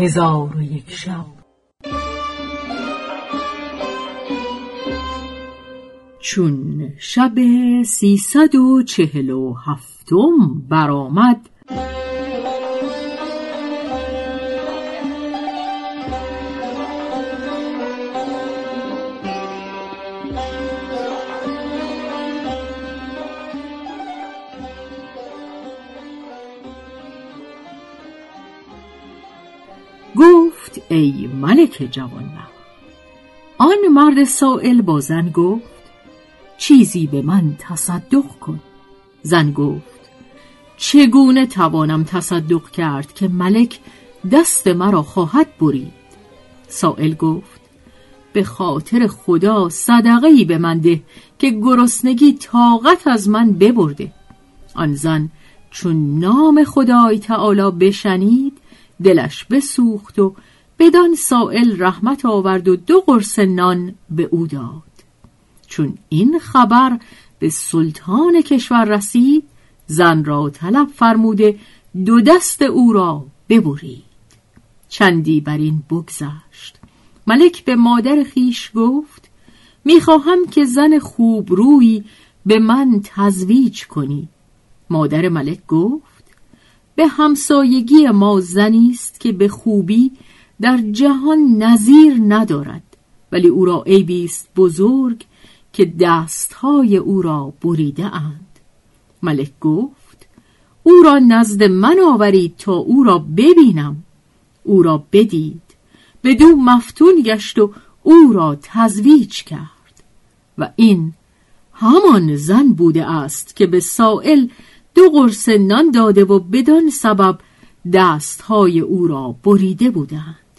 هزار و یک شب. چون شب سیصد و چهل و هفتم برآمد ای ملک جوان آن مرد سائل با زن گفت چیزی به من تصدق کن. زن گفت چگونه توانم تصدق کرد که ملک دست مرا خواهد برید؟ سائل گفت به خاطر خدا صدقه به من ده که گرسنگی طاقت از من ببرده. آن زن چون نام خدای تعالی بشنید دلش بسوخت و بدان سائل رحمت آورد و دو قرص نان به او داد. چون این خبر به سلطان کشور رسید زن را طلب فرموده دو دست او را ببرید. چندی بر این بگذشت. ملک به مادر خیش گفت می‌خواهم که زن خوب روی به من تزویج کنی. مادر ملک گفت به همسایگی ما زنی است که به خوبی در جهان نظیر ندارد ولی او را عیبی است بزرگ که دستهای او را بریده اند ملک گفت او را نزد من آورید تا او را ببینم. او را بدید بدو مفتون گشت و او را تزویج کرد. و این همان زن بوده است که به سائل دو قرص نان داده و بدان سبب دستهای او را بریده بودند.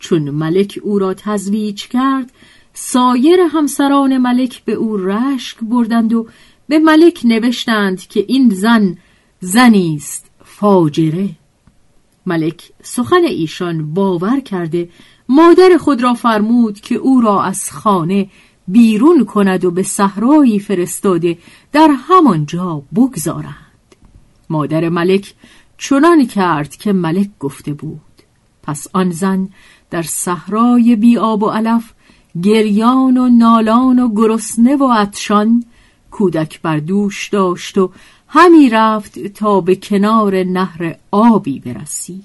چون ملک او را تزویج کرد سایر همسران ملک به او رشک بردند و به ملک نوشتند که این زن زنی است فاجره. ملک سخن ایشان باور کرده مادر خود را فرمود که او را از خانه بیرون کند و به صحرایی فرستاده در همانجا بگذارند. مادر ملک چنان کرد که ملک گفته بود پس آن زن در صحرای بی آب و علف گریان و نالان و گرسنه و عطشان کودک بر دوش داشت و همی رفت تا به کنار نهر آبی برسید.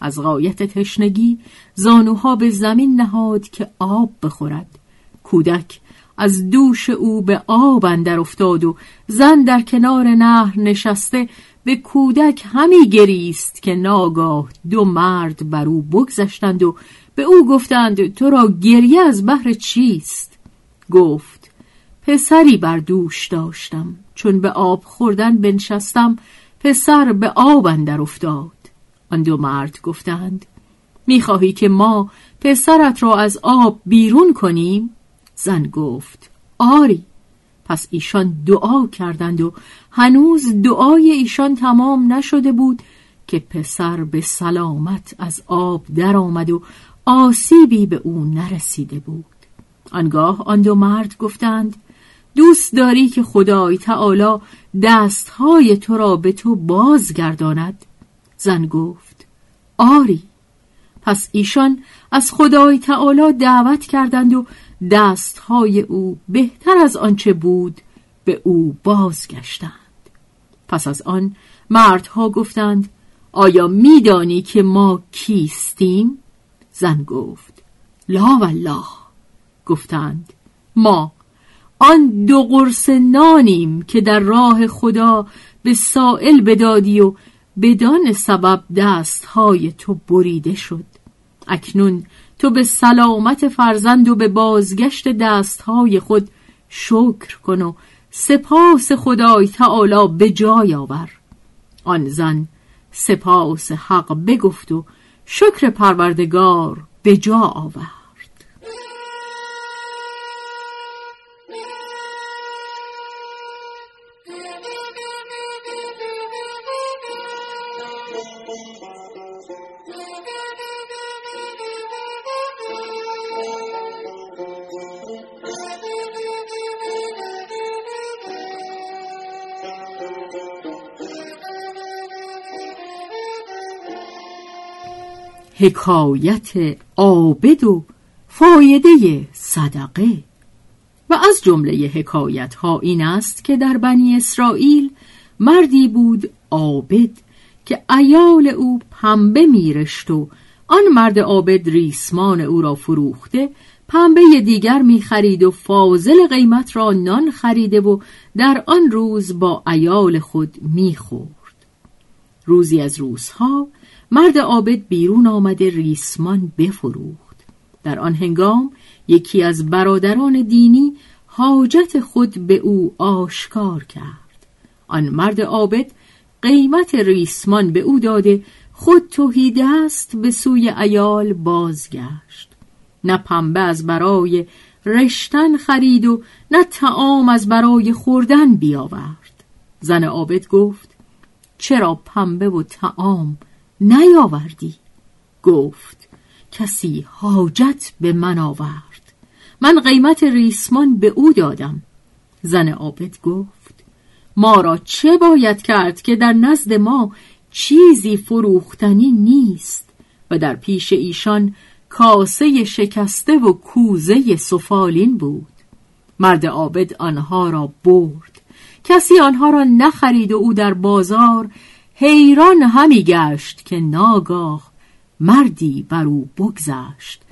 از غایت تشنگی زانوها به زمین نهاد که آب بخورد. کودک از دوش او به آب اندر افتاد و زن در کنار نهر نشسته به کودک همی گریست که ناگاه دو مرد بر او بگذشتند و به او گفتند تو را گریه از بحر چیست؟ گفت پسری بر دوش داشتم. چون به آب خوردن بنشستم پسر به آب اندر افتاد. آن دو مرد گفتند می‌خواهی که ما پسرت را از آب بیرون کنیم؟ زن گفت آری. پس ایشان دعا کردند و هنوز دعای ایشان تمام نشده بود که پسر به سلامت از آب درآمد و آسیبی به او نرسیده بود. آنگاه آن دو مرد گفتند دوست داری که خدای تعالی دستهای تو را به تو بازگرداند؟ زن گفت آری. پس ایشان از خدای تعالی دعوت کردند و دستهای او بهتر از آنچه بود به او بازگشتند. پس از آن مردها گفتند آیا میدانی که ما کیستیم؟ زن گفت لا والله. گفتند ما آن دو قرص نانیم که در راه خدا به سائل بدادی و بدان سبب دستهای تو بریده شد. اکنون تو به سلامت فرزند و به بازگشت دستهای خود شکر کن و سپاس خدای تعالی به جای آور. آن زن سپاس حق بگفت و شکر پروردگار به جا آورد. حکایت عابد و فایده صدقه. و از جمله حکایت ها این است که در بنی اسرائیل مردی بود عابد که ایال او پنبه میرشت و آن مرد عابد ریسمان او را فروخته پنبه دیگر می‌خرید و فاضل قیمت را نان خریده و در آن روز با ایال خود می‌خورد. روزی از روزها مرد عابد بیرون آمده ریسمان بفروخت. در آن هنگام یکی از برادران دینی حاجت خود به او آشکار کرد. آن مرد عابد قیمت ریسمان به او داده خود توهی دست به سوی ایال بازگشت. نه پنبه از برای رشتن خرید و نه تعام از برای خوردن بیاورد. زن عابد گفت چرا پنبه و تعام نیاوردی. گفت کسی حاجت به من آورد. من قیمت ریسمان به او دادم. زن عابد گفت ما را چه باید کرد که در نزد ما چیزی فروختنی نیست و در پیش ایشان کاسه شکسته و کوزه سفالین بود. مرد عابد آنها را برد. کسی آنها را نخرید و او در بازار حیران همی گشت که ناگاه مردی بر او بگذشت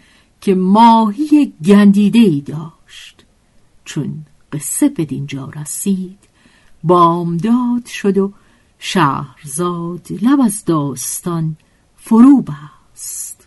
که ماهی گندیده ای داشت. چون قصه به دینجا رسید بامداد شد و شهرزاد لب از داستان فرو بست.